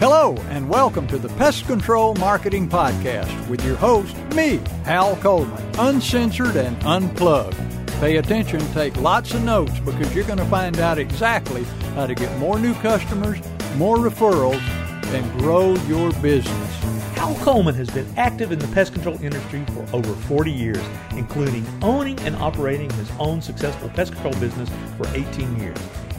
Hello, and welcome to the Pest Control Marketing Podcast with your host, me, Hal Coleman, uncensored and unplugged. Pay attention, take lots of notes because you're going to find out exactly how to get more new customers, more referrals, and grow your business. Hal Coleman has been active in the pest control industry for over 40 years, including owning and operating his own successful pest control business for 18 years.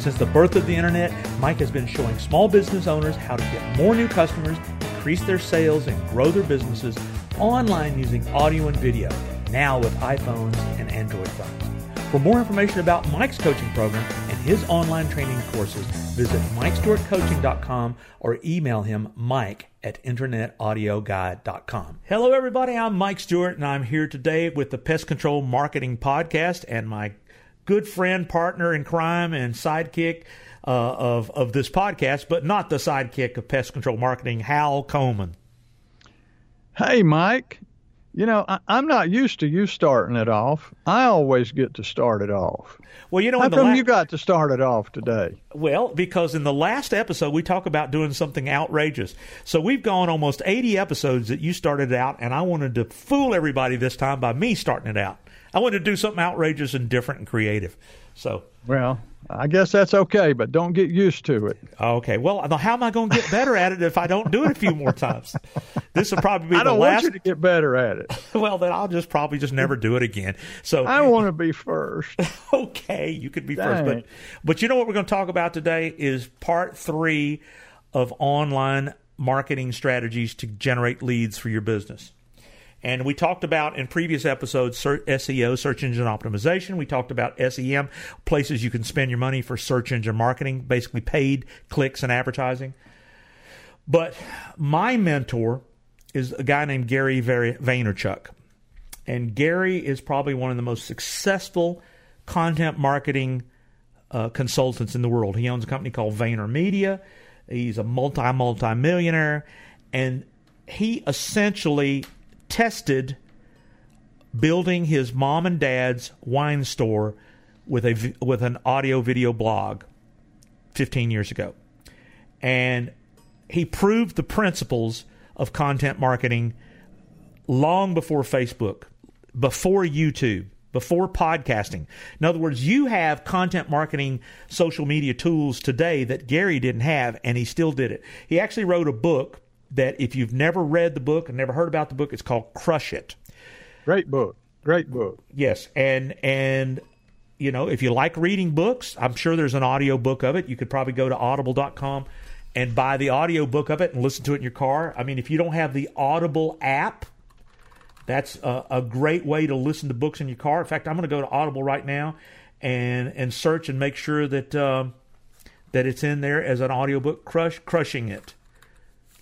Since the birth of the Internet, Mike has been showing small business owners how to get more new customers, increase their sales, and grow their businesses online using audio and video, now with iPhones and Android phones. For more information about Mike's coaching program and his online training courses, visit MikeStewartCoaching.com or email him mike at internetaudioguy.com. Hello, everybody. I'm Mike Stewart, and I'm here today with the Pest Control Marketing Podcast and my good friend, partner in crime, and sidekick uh, of, of this podcast, but not the sidekick of Pest Control Marketing, Hal Coleman. Hey, Mike. You know, I, am not used to you starting it off. I always get to start it off. Well, you know, how come la- you got to start it off today? Well, because in the last episode we talk about doing something outrageous. So we've gone almost 80 episodes that you started out, and I wanted to fool everybody this time by me starting it out. I wanted to do something outrageous and different and creative. So well, I guess that's okay, but don't get used to it. Okay. Well, how am I going to get better at it if I don't do it a few more times? This will probably be I the don't last. want you to get better at it. well, then I'll just probably just never do it again. So I want to be first. okay, you could be Dang. first, but but you know what we're going to talk about today is part three of online marketing strategies to generate leads for your business. And we talked about in previous episodes SEO, search engine optimization. We talked about SEM, places you can spend your money for search engine marketing, basically paid clicks and advertising. But my mentor is a guy named Gary Vaynerchuk. And Gary is probably one of the most successful content marketing uh, consultants in the world. He owns a company called VaynerMedia. He's a multi multi millionaire, and he essentially tested building his mom and dad's wine store with a with an audio video blog 15 years ago. And he proved the principles of content marketing long before Facebook, before YouTube, before podcasting. In other words, you have content marketing social media tools today that Gary didn't have, and he still did it. He actually wrote a book that if you've never read the book and never heard about the book, it's called Crush It. Great book. Great book. Yes, and and you know, if you like reading books, I'm sure there's an audio book of it. You could probably go to audible.com and buy the audio book of it and listen to it in your car. I mean, if you don't have the Audible app, that's a, a great way to listen to books in your car. In fact, I'm going to go to Audible right now and and search and make sure that um, that it's in there as an audiobook. Crush crushing it.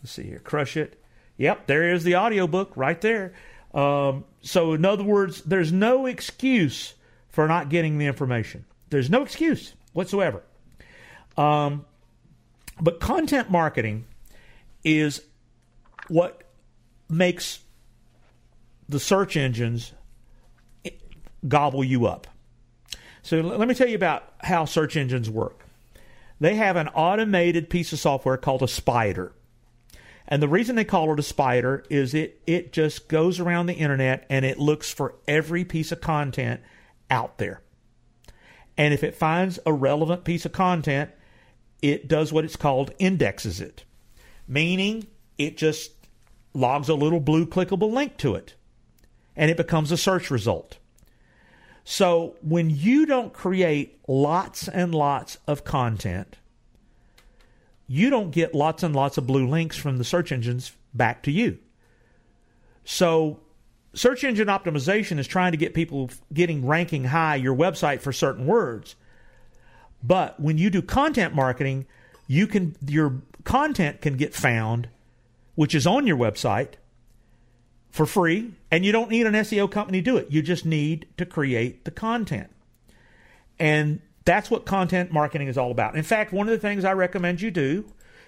Let's see here. Crush it. Yep, there is the audiobook right there. Um, so, in other words, there's no excuse for not getting the information. There's no excuse whatsoever. Um, but content marketing is what makes the search engines gobble you up. So, let me tell you about how search engines work. They have an automated piece of software called a spider. And the reason they call it a spider is it it just goes around the internet and it looks for every piece of content out there. And if it finds a relevant piece of content, it does what it's called indexes it, meaning it just logs a little blue clickable link to it and it becomes a search result. So when you don't create lots and lots of content, you don't get lots and lots of blue links from the search engines back to you. So, search engine optimization is trying to get people getting ranking high your website for certain words. But when you do content marketing, you can your content can get found, which is on your website for free, and you don't need an SEO company to do it. You just need to create the content. And that's what content marketing is all about. In fact, one of the things I recommend you do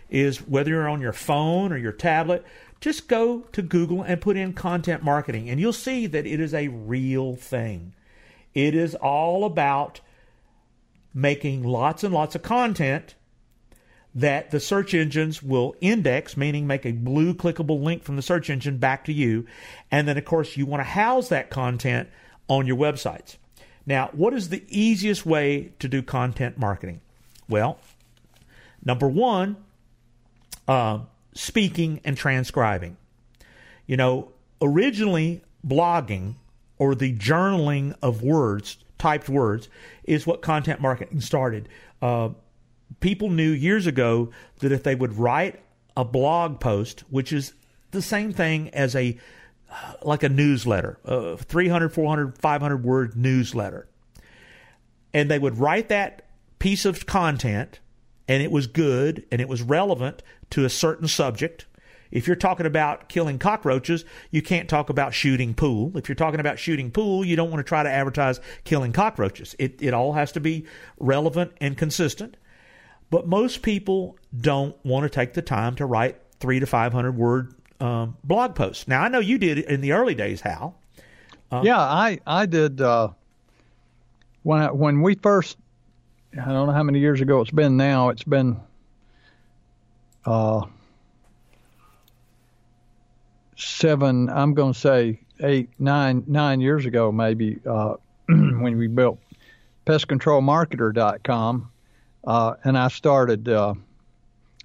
is whether you're on your phone or your tablet, just go to Google and put in content marketing, and you'll see that it is a real thing. It is all about making lots and lots of content that the search engines will index, meaning make a blue clickable link from the search engine back to you. And then, of course, you want to house that content on your websites. Now, what is the easiest way to do content marketing? Well, number one, uh, speaking and transcribing. You know, originally, blogging or the journaling of words, typed words, is what content marketing started. Uh, people knew years ago that if they would write a blog post, which is the same thing as a like a newsletter, a 300, 400, 500 word newsletter, and they would write that piece of content and it was good and it was relevant to a certain subject if you're talking about killing cockroaches, you can't talk about shooting pool. If you're talking about shooting pool, you don't want to try to advertise killing cockroaches. It, it all has to be relevant and consistent. But most people don't want to take the time to write three to 500 word um, blog posts. Now, I know you did in the early days, Hal. Uh, yeah, I, I did. Uh, when, I, when we first, I don't know how many years ago it's been now, it's been. Uh, seven, I'm going to say eight, nine, nine years ago, maybe, uh, when we built pestcontrolmarketer.com, uh, and I started uh,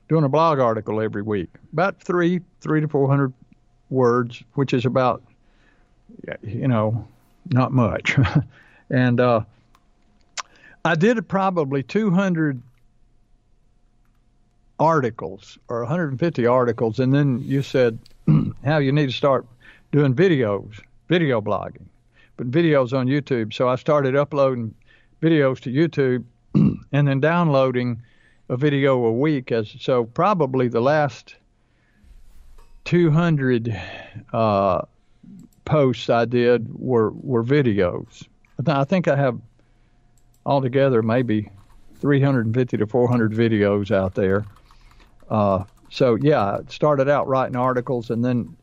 doing a blog article every week, about three, three to four hundred words, which is about, you know, not much, and uh, I did probably 200 articles or 150 articles, and then you said how you need to start doing videos, video blogging, but videos on YouTube. So I started uploading videos to YouTube and then downloading a video a week. As so, probably the last 200 uh, posts I did were were videos. I think I have altogether maybe 350 to 400 videos out there. Uh, so yeah, started out writing articles and then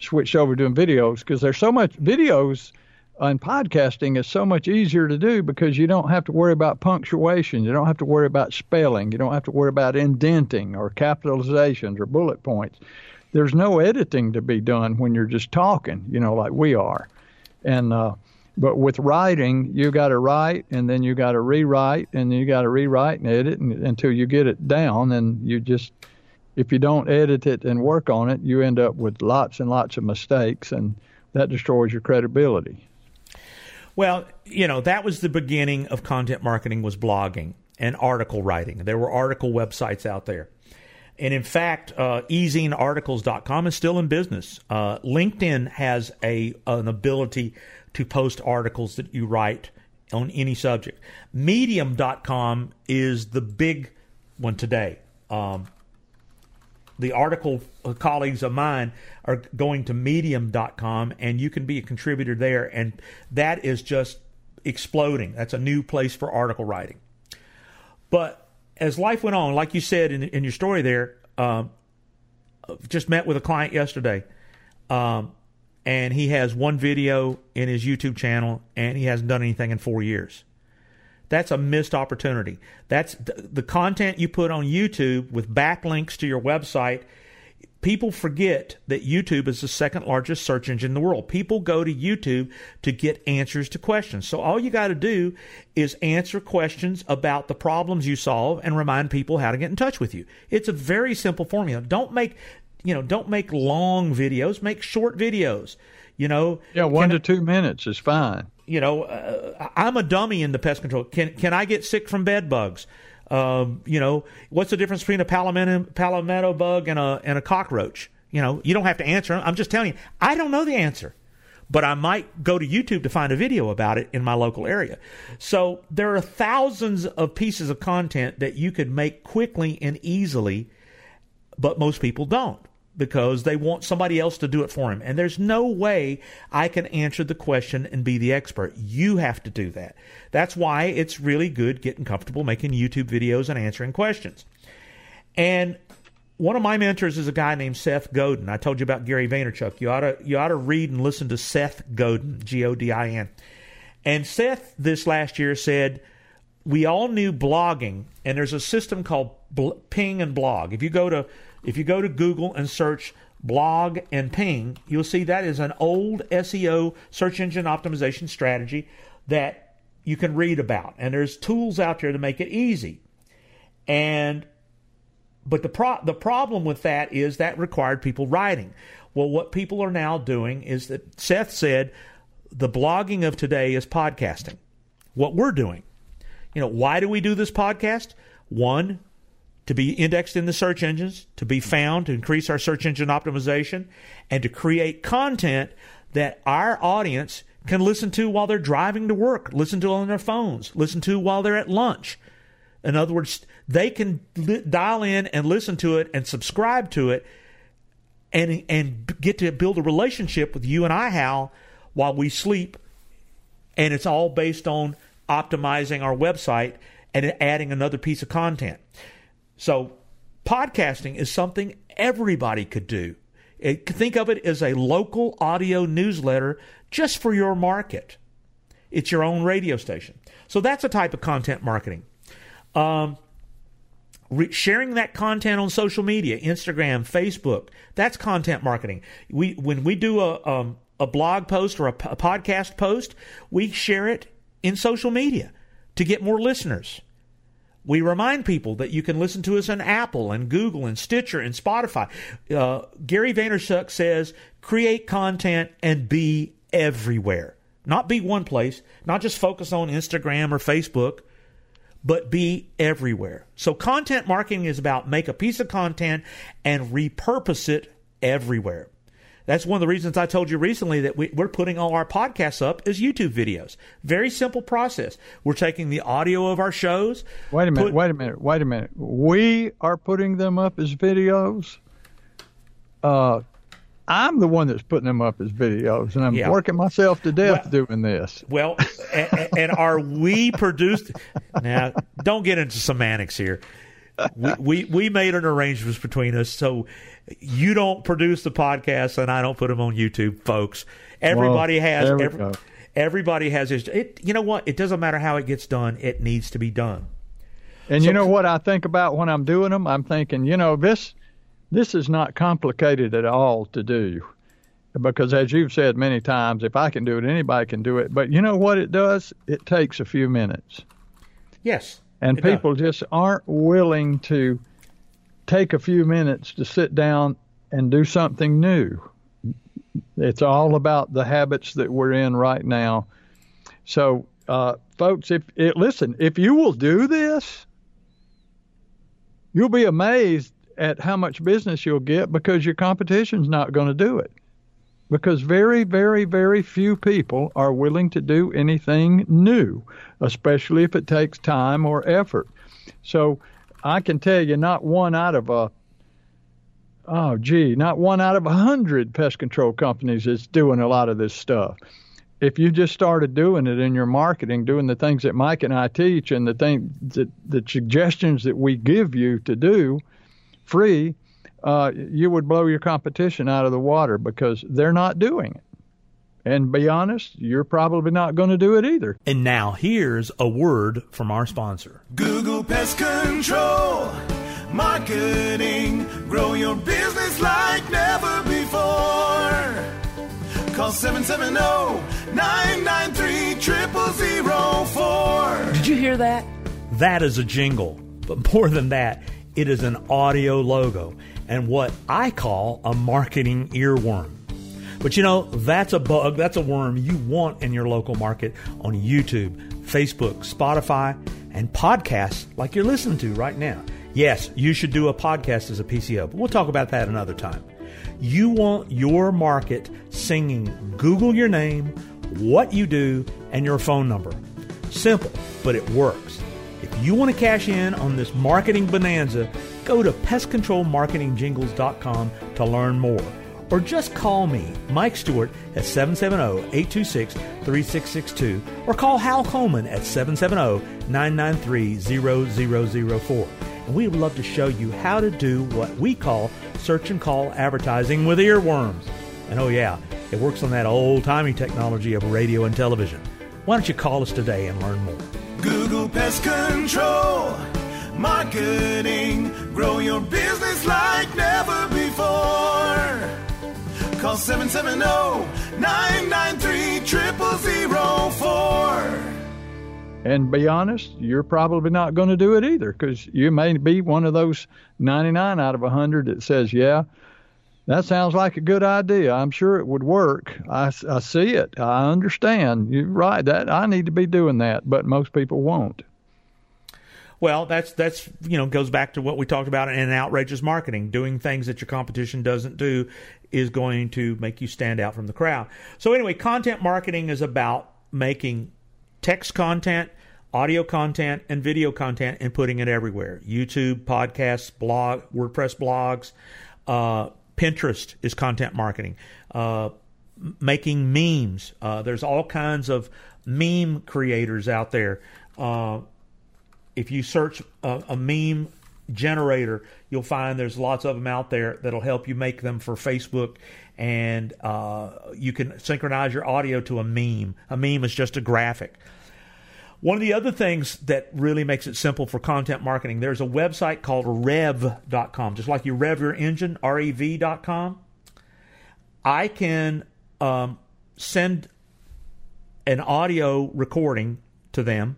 switched over doing videos because there's so much videos and podcasting is so much easier to do because you don't have to worry about punctuation, you don't have to worry about spelling, you don't have to worry about indenting or capitalizations or bullet points. There's no editing to be done when you're just talking, you know, like we are. And uh, but with writing, you got to write and then you got to rewrite and then you got to rewrite and edit and, until you get it down. And you just, if you don't edit it and work on it, you end up with lots and lots of mistakes, and that destroys your credibility. Well, you know, that was the beginning of content marketing was blogging and article writing. There were article websites out there. And in fact, uh, ezinearticles.com is still in business. Uh, LinkedIn has a an ability to post articles that you write on any subject. Medium.com is the big one today. Um, the article uh, colleagues of mine are going to medium.com and you can be a contributor there and that is just exploding that's a new place for article writing but as life went on like you said in, in your story there um, just met with a client yesterday um, and he has one video in his YouTube channel, and he hasn't done anything in four years. That's a missed opportunity. That's the content you put on YouTube with backlinks to your website. People forget that YouTube is the second largest search engine in the world. People go to YouTube to get answers to questions. So all you got to do is answer questions about the problems you solve and remind people how to get in touch with you. It's a very simple formula. Don't make you know, don't make long videos, make short videos. You know, yeah, one to I, two minutes is fine. You know, uh, I'm a dummy in the pest control. Can can I get sick from bed bugs? Um, you know, what's the difference between a palmetto, palmetto bug and a and a cockroach? You know, you don't have to answer. I'm just telling you, I don't know the answer. but I might go to YouTube to find a video about it in my local area. So there are thousands of pieces of content that you could make quickly and easily, but most people don't because they want somebody else to do it for them. And there's no way I can answer the question and be the expert. You have to do that. That's why it's really good getting comfortable making YouTube videos and answering questions. And one of my mentors is a guy named Seth Godin. I told you about Gary Vaynerchuk. You ought to you ought to read and listen to Seth Godin, G O D I N. And Seth this last year said we all knew blogging, and there's a system called Ping and Blog. If you go to if you go to Google and search blog and ping, you'll see that is an old SEO search engine optimization strategy that you can read about. And there's tools out there to make it easy. And but the pro- the problem with that is that required people writing. Well, what people are now doing is that Seth said the blogging of today is podcasting. What we're doing. You know, why do we do this podcast? One, to be indexed in the search engines, to be found, to increase our search engine optimization, and to create content that our audience can listen to while they're driving to work, listen to on their phones, listen to while they're at lunch. In other words, they can li- dial in and listen to it and subscribe to it and and get to build a relationship with you and I, Hal, while we sleep. And it's all based on optimizing our website and adding another piece of content. So, podcasting is something everybody could do. It, think of it as a local audio newsletter just for your market. It's your own radio station. So that's a type of content marketing. Um, re- sharing that content on social media, Instagram, Facebook, that's content marketing. We when we do a um, a blog post or a, p- a podcast post, we share it in social media to get more listeners. We remind people that you can listen to us on Apple and Google and Stitcher and Spotify. Uh, Gary Vaynerchuk says, create content and be everywhere. Not be one place, not just focus on Instagram or Facebook, but be everywhere. So content marketing is about make a piece of content and repurpose it everywhere. That's one of the reasons I told you recently that we, are putting all our podcasts up as YouTube videos. Very simple process. We're taking the audio of our shows. Wait a minute, put, wait a minute, wait a minute. We are putting them up as videos. Uh, I'm the one that's putting them up as videos, and I'm yeah. working myself to death well, doing this. Well, and, and, are we produced? Now, don't get into semantics here. We, we we made an arrangement between us, so you don't produce the podcast and I don't put them on YouTube, folks. Everybody well, has every, everybody has his. It, you know what? It doesn't matter how it gets done. It needs to be done. And so, you know what I think about when I'm doing them? I'm thinking, you know, this this is not complicated at all to do. Because as you've said many times, if I can do it, anybody can do it. But you know what it does? It takes a few minutes. Yes. And people does. just aren't willing to take a few minutes to sit down and do something new. It's all about the habits that we're in right now. So, uh, folks, if it, listen, if you will do this, you'll be amazed at how much business you'll get because your competition's not going to do it. Because very, very, very few people are willing to do anything new, especially if it takes time or effort. So, I can tell you, not one out of a oh gee, not one out of a hundred pest control companies is doing a lot of this stuff. If you just started doing it in your marketing, doing the things that Mike and I teach and the thing that the suggestions that we give you to do free, uh, you would blow your competition out of the water because they're not doing it. And be honest, you're probably not going to do it either. And now here's a word from our sponsor Google Pest Control. Marketing. Grow your business like never before. Call 770-993-0004. Did you hear that? That is a jingle. But more than that, it is an audio logo and what I call a marketing earworm. But you know, that's a bug, that's a worm you want in your local market on YouTube, Facebook, Spotify, and podcasts like you're listening to right now. Yes, you should do a podcast as a PCO, but we'll talk about that another time. You want your market singing Google your name, what you do, and your phone number. Simple, but it works. If you want to cash in on this marketing bonanza, go to pestcontrolmarketingjingles.com to learn more. Or just call me, Mike Stewart, at 770-826-3662 or call Hal Coleman at 770-993-0004. And we would love to show you how to do what we call search and call advertising with earworms. And oh yeah, it works on that old-timey technology of radio and television. Why don't you call us today and learn more? Google Pest Control. Marketing. Grow your business like never before. Call 770-993-0004. And be honest, you're probably not going to do it either because you may be one of those 99 out of 100 that says, yeah, that sounds like a good idea. I'm sure it would work. I, I see it. I understand. You're right. That I need to be doing that, but most people won't. Well, that's that's you know goes back to what we talked about in outrageous marketing. Doing things that your competition doesn't do is going to make you stand out from the crowd. So anyway, content marketing is about making text content, audio content, and video content and putting it everywhere. YouTube, podcasts, blog, WordPress blogs, uh, Pinterest is content marketing. Uh, making memes. Uh, there's all kinds of meme creators out there. Uh, if you search a, a, meme generator, you'll find there's lots of them out there that'll help you make them for Facebook. And uh, you can synchronize your audio to a meme. A meme is just a graphic. One of the other things that really makes it simple for content marketing, there's a website called rev.com, just like you rev your engine, rev.com. I can um, send an audio recording to them,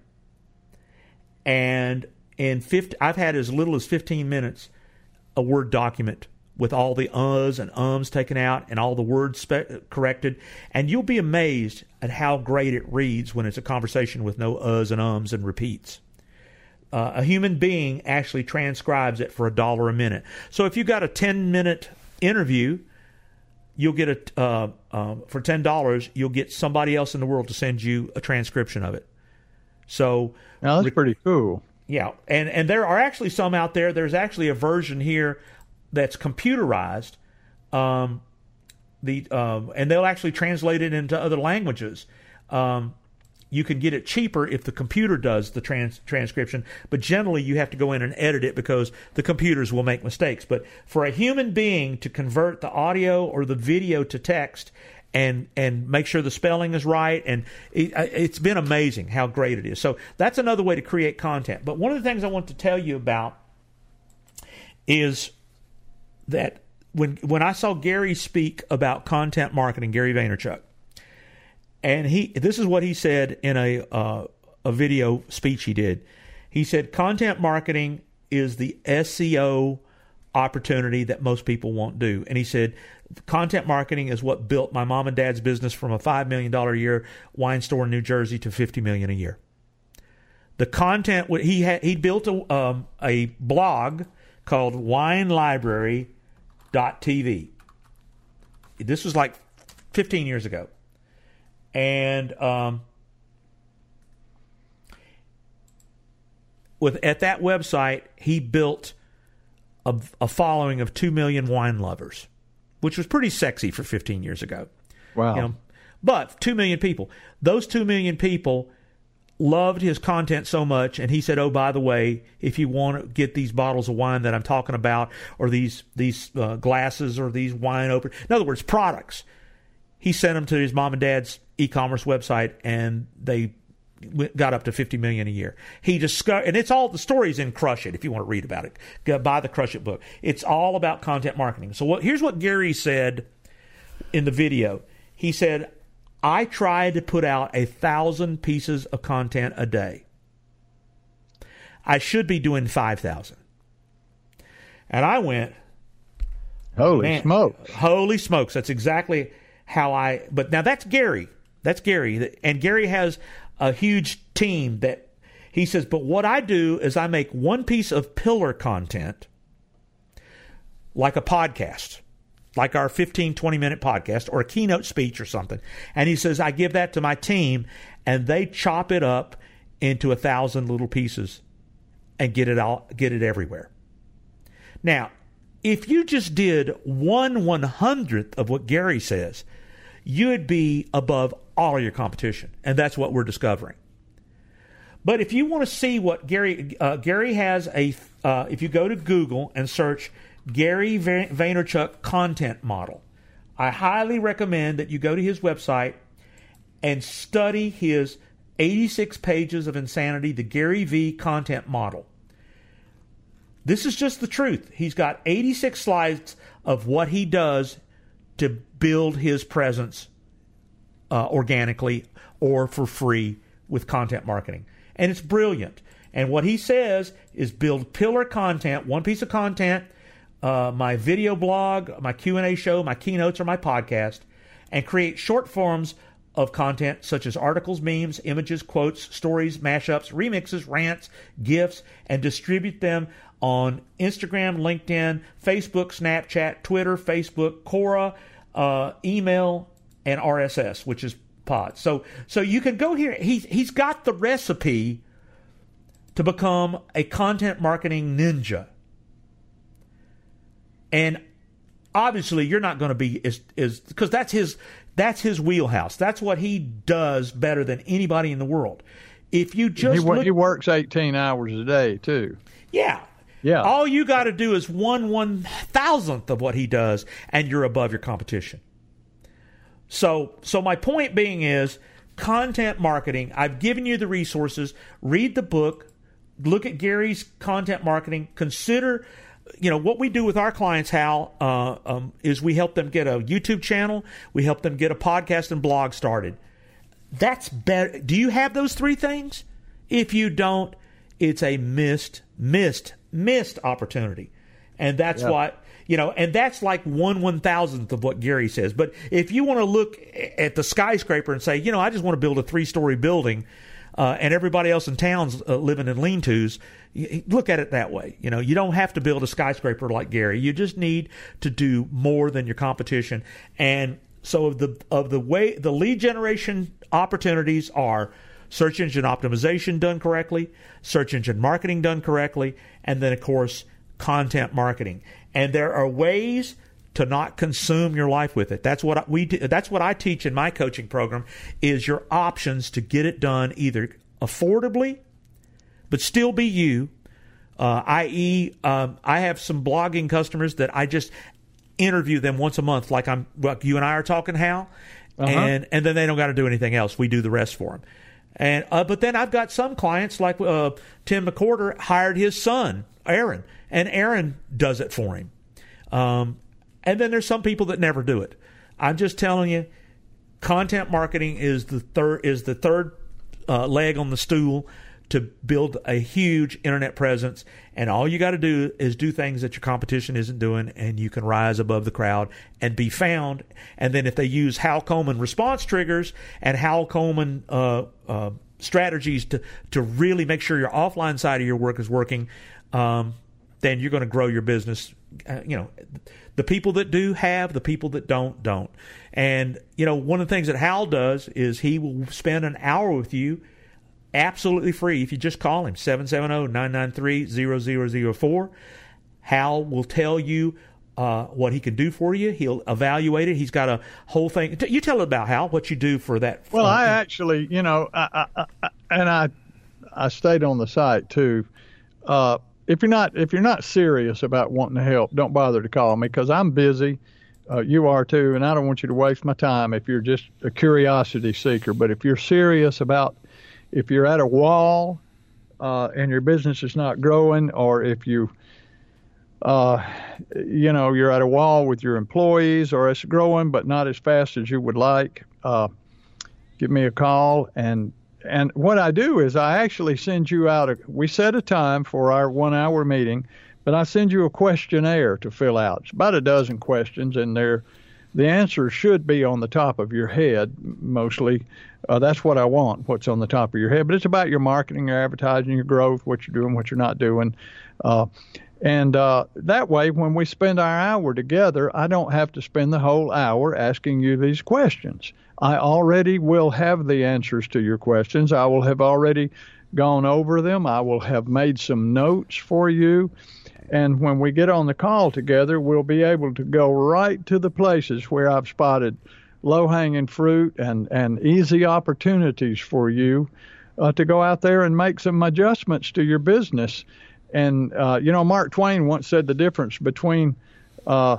and in 50, I've had as little as 15 minutes a Word document with all the uhs and ums taken out and all the words spe- corrected. And you'll be amazed at how great it reads when it's a conversation with no uhs and ums and repeats. Uh, a human being actually transcribes it for a dollar a minute. So if you've got a 10 minute interview, you'll get a uh, uh, for ten dollars. You'll get somebody else in the world to send you a transcription of it. So now that's pretty cool. Yeah, and and there are actually some out there. There's actually a version here that's computerized. Um, the um, and they'll actually translate it into other languages. Um, you can get it cheaper if the computer does the trans- transcription, but generally you have to go in and edit it because the computers will make mistakes. But for a human being to convert the audio or the video to text and and make sure the spelling is right and it, has been amazing how great it is. So that's another way to create content. But one of the things I want to tell you about is that when when I saw Gary speak about content marketing, Gary Vaynerchuk, and he this is what he said in a uh, a video speech he did. He said content marketing is the SEO opportunity that most people won't do, and he said content marketing is what built my mom and dad's business from a five million dollar a year wine store in New Jersey to 50 million a year. The content he had he built a um, a blog called Wine Library TV. This was like 15 years ago. And um, with at that website, he built a, a, following of 2 million wine lovers, which was pretty sexy for 15 years ago. Wow. You know, but 2 million people. Those 2 million people loved his content so much and he said oh by the way if you want to get these bottles of wine that i'm talking about or these these uh, glasses or these wine open in other words products he sent them to his mom and dad's e-commerce website and they got up to 50 million a year he discovered and it's all the stories in crush it if you want to read about it go buy the crush it book it's all about content marketing so what, here's what gary said in the video he said I try to put out a thousand pieces of content a day. I should be doing 5,000. And I went, Holy man, smokes. Holy smokes. That's exactly how I, but now that's Gary. That's Gary. And Gary has a huge team that he says, but what I do is I make one piece of pillar content like a podcast like our 15, 20 minute podcast or a keynote speech or something. And he says, I give that to my team and they chop it up into a thousand little pieces and get it all, get it everywhere. Now, if you just did one one hundredth of what Gary says, you'd be above all of your competition. And that's what we're discovering. But if you want to see what Gary uh, Gary has a uh, if you go to Google and search Gary Vaynerchuk content model, I highly recommend that you go to his website and study his 86 pages of insanity, the Gary V content model. This is just the truth. He's got 86 slides of what he does to build his presence uh, organically or for free with content marketing and it's brilliant. And what he says is build pillar content, one piece of content, uh, my video blog, my Q and A show, my keynotes, or my podcast, and create short forms of content such as articles, memes, images, quotes, stories, mashups, remixes, rants, gifs, and distribute them on Instagram, LinkedIn, Facebook, Snapchat, Twitter, Facebook, Quora, uh, email, and RSS, which is pod. So so you can go here. He's he's got the recipe to become a content marketing ninja. And obviously you're not going to be is is because that's his that's his wheelhouse. That's what he does better than anybody in the world. If you just he, look, he works 18 hours a day too. Yeah. Yeah. All you got to do is one one thousandth of what he does, and you're above your competition. So, so my point being is content marketing. I've given you the resources. Read the book. Look at Gary's content marketing. Consider, you know, what we do with our clients. Hal uh, um, is we help them get a YouTube channel. We help them get a podcast and blog started. That's better. Do you have those three things? If you don't, it's a missed, missed, missed opportunity, and that's yeah. what you know, and that's like one one thousandth of what Gary says. But if you want to look at the skyscraper and say, you know, I just want to build a three story building, uh, and everybody else in town's uh, living in lean tos, look at it that way. You know, you don't have to build a skyscraper like Gary. You just need to do more than your competition. And so of the of the way the lead generation opportunities are search engine optimization done correctly, search engine marketing done correctly, and then of course content marketing and there are ways to not consume your life with it. That's what we that's what I teach in my coaching program is your options to get it done either affordably but still be you. Uh, i.e., um, I have some blogging customers that I just interview them once a month, like I'm like you and I are talking, Hal, uh-huh. and and then they don't got to do anything else. We do the rest for them. And uh, but then I've got some clients like uh, Tim McCorder hired his son Aaron and Aaron does it for him. Um, and then there's some people that never do it. I'm just telling you, content marketing is the third is the third uh, leg on the stool to build a huge internet presence. And all you got to do is do things that your competition isn't doing, and you can rise above the crowd and be found. And then if they use Hal Coleman response triggers and Hal Coleman uh, uh, strategies to to really make sure your offline side of your work is working, um, then you're going to grow your business. Uh, you know, the people that do have, the people that don't, don't. And, you know, one of the things that Hal does is he will spend an hour with you absolutely free. If you just call him 770-993-0004 hal will tell you uh, what he can do for you. He'll evaluate it. He's got a whole thing. You tell about hal what you do for that well i actually you know I, I, I, and i i stayed on the site too. Uh, if you're not if you're not serious about wanting to help, don't bother to call me because I'm busy. Uh, you are too, and I don't want you to waste my time if you're just a curiosity seeker. But if you're serious about if you're at a wall uh, and your business is not growing, or if you uh, you know you're at a wall with your employees, or it's growing but not as fast as you would like, uh, give me a call and and what I do is I actually send you out a we set a time for our one hour meeting, but I send you a questionnaire to fill out. It's about a dozen questions and they're the answer should be on the top of your head mostly. Uh, that's what I want, what's on the top of your head. But it's about your marketing, your advertising, your growth, what you're doing, what you're not doing. Uh, and uh, that way, when we spend our hour together, I don't have to spend the whole hour asking you these questions. I already will have the answers to your questions. I will have already gone over them. I will have made some notes for you. And when we get on the call together, we'll be able to go right to the places where I've spotted low hanging fruit and, and easy opportunities for you uh, to go out there and make some adjustments to your business. And, uh, you know, Mark Twain once said the difference between uh,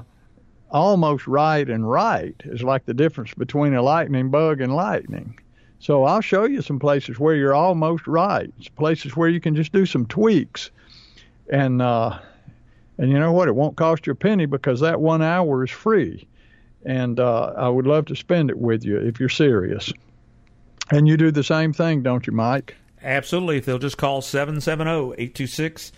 almost right and right is like the difference between a lightning bug and lightning. So I'll show you some places where you're almost right, places where you can just do some tweaks. And, uh, and you know what? It won't cost you a penny because that one hour is free. And uh, I would love to spend it with you if you're serious. And you do the same thing, don't you, Mike? Absolutely. If they'll just call 770 826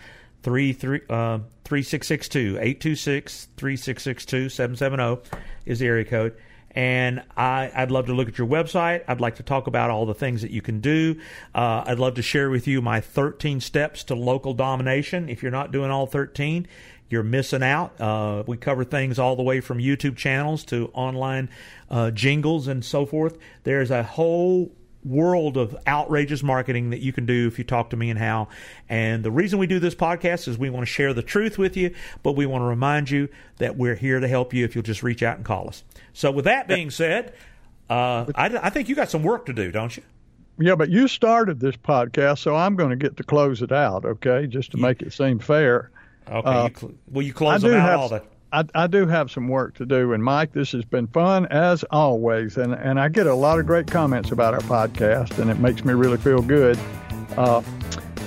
3662. 826 3662 770 is the area code. And I, would love to look at your website. I'd like to talk about all the things that you can do. Uh, I'd love to share with you my 13 steps to local domination. If you're not doing all 13, you're missing out. Uh, we cover things all the way from YouTube channels to online uh, jingles and so forth. There's a whole world of outrageous marketing that you can do if you talk to me and Hal. And the reason we do this podcast is we want to share the truth with you, but we want to remind you that we're here to help you if you'll just reach out and call us. So, with that being said, uh, I, I think you got some work to do, don't you? Yeah, but you started this podcast, so I'm going to get to close it out, okay? Just to make it seem fair. Okay. Uh, you cl- will you close them out have, all the I, I, do have some work to do. And Mike, this has been fun as always. And, and I get a lot of great comments about our podcast, and it makes me really feel good. Uh,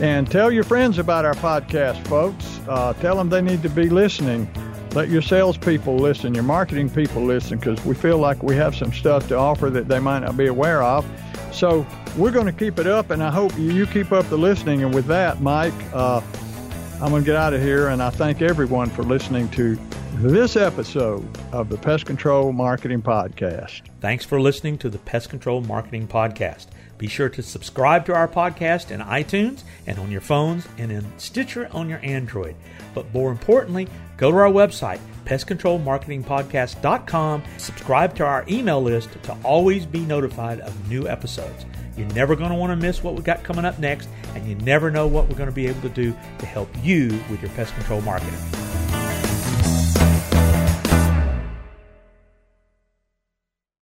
and tell your friends about our podcast, folks. Uh, tell them they need to be listening. Let your salespeople listen, your marketing people listen, because we feel like we have some stuff to offer that they might not be aware of. So we're going to keep it up, and I hope you keep up the listening. And with that, Mike, uh, I'm going to get out of here, and I thank everyone for listening to this episode of the Pest Control Marketing Podcast. Thanks for listening to the Pest Control Marketing Podcast. Be sure to subscribe to our podcast in iTunes and on your phones and in Stitcher on your Android. But more importantly, go to our website, pestcontrolmarketingpodcast.com, subscribe to our email list to always be notified of new episodes. You're never going to want to miss what we got coming up next, and you never know what we're going to be able to do to help you with your pest control marketing.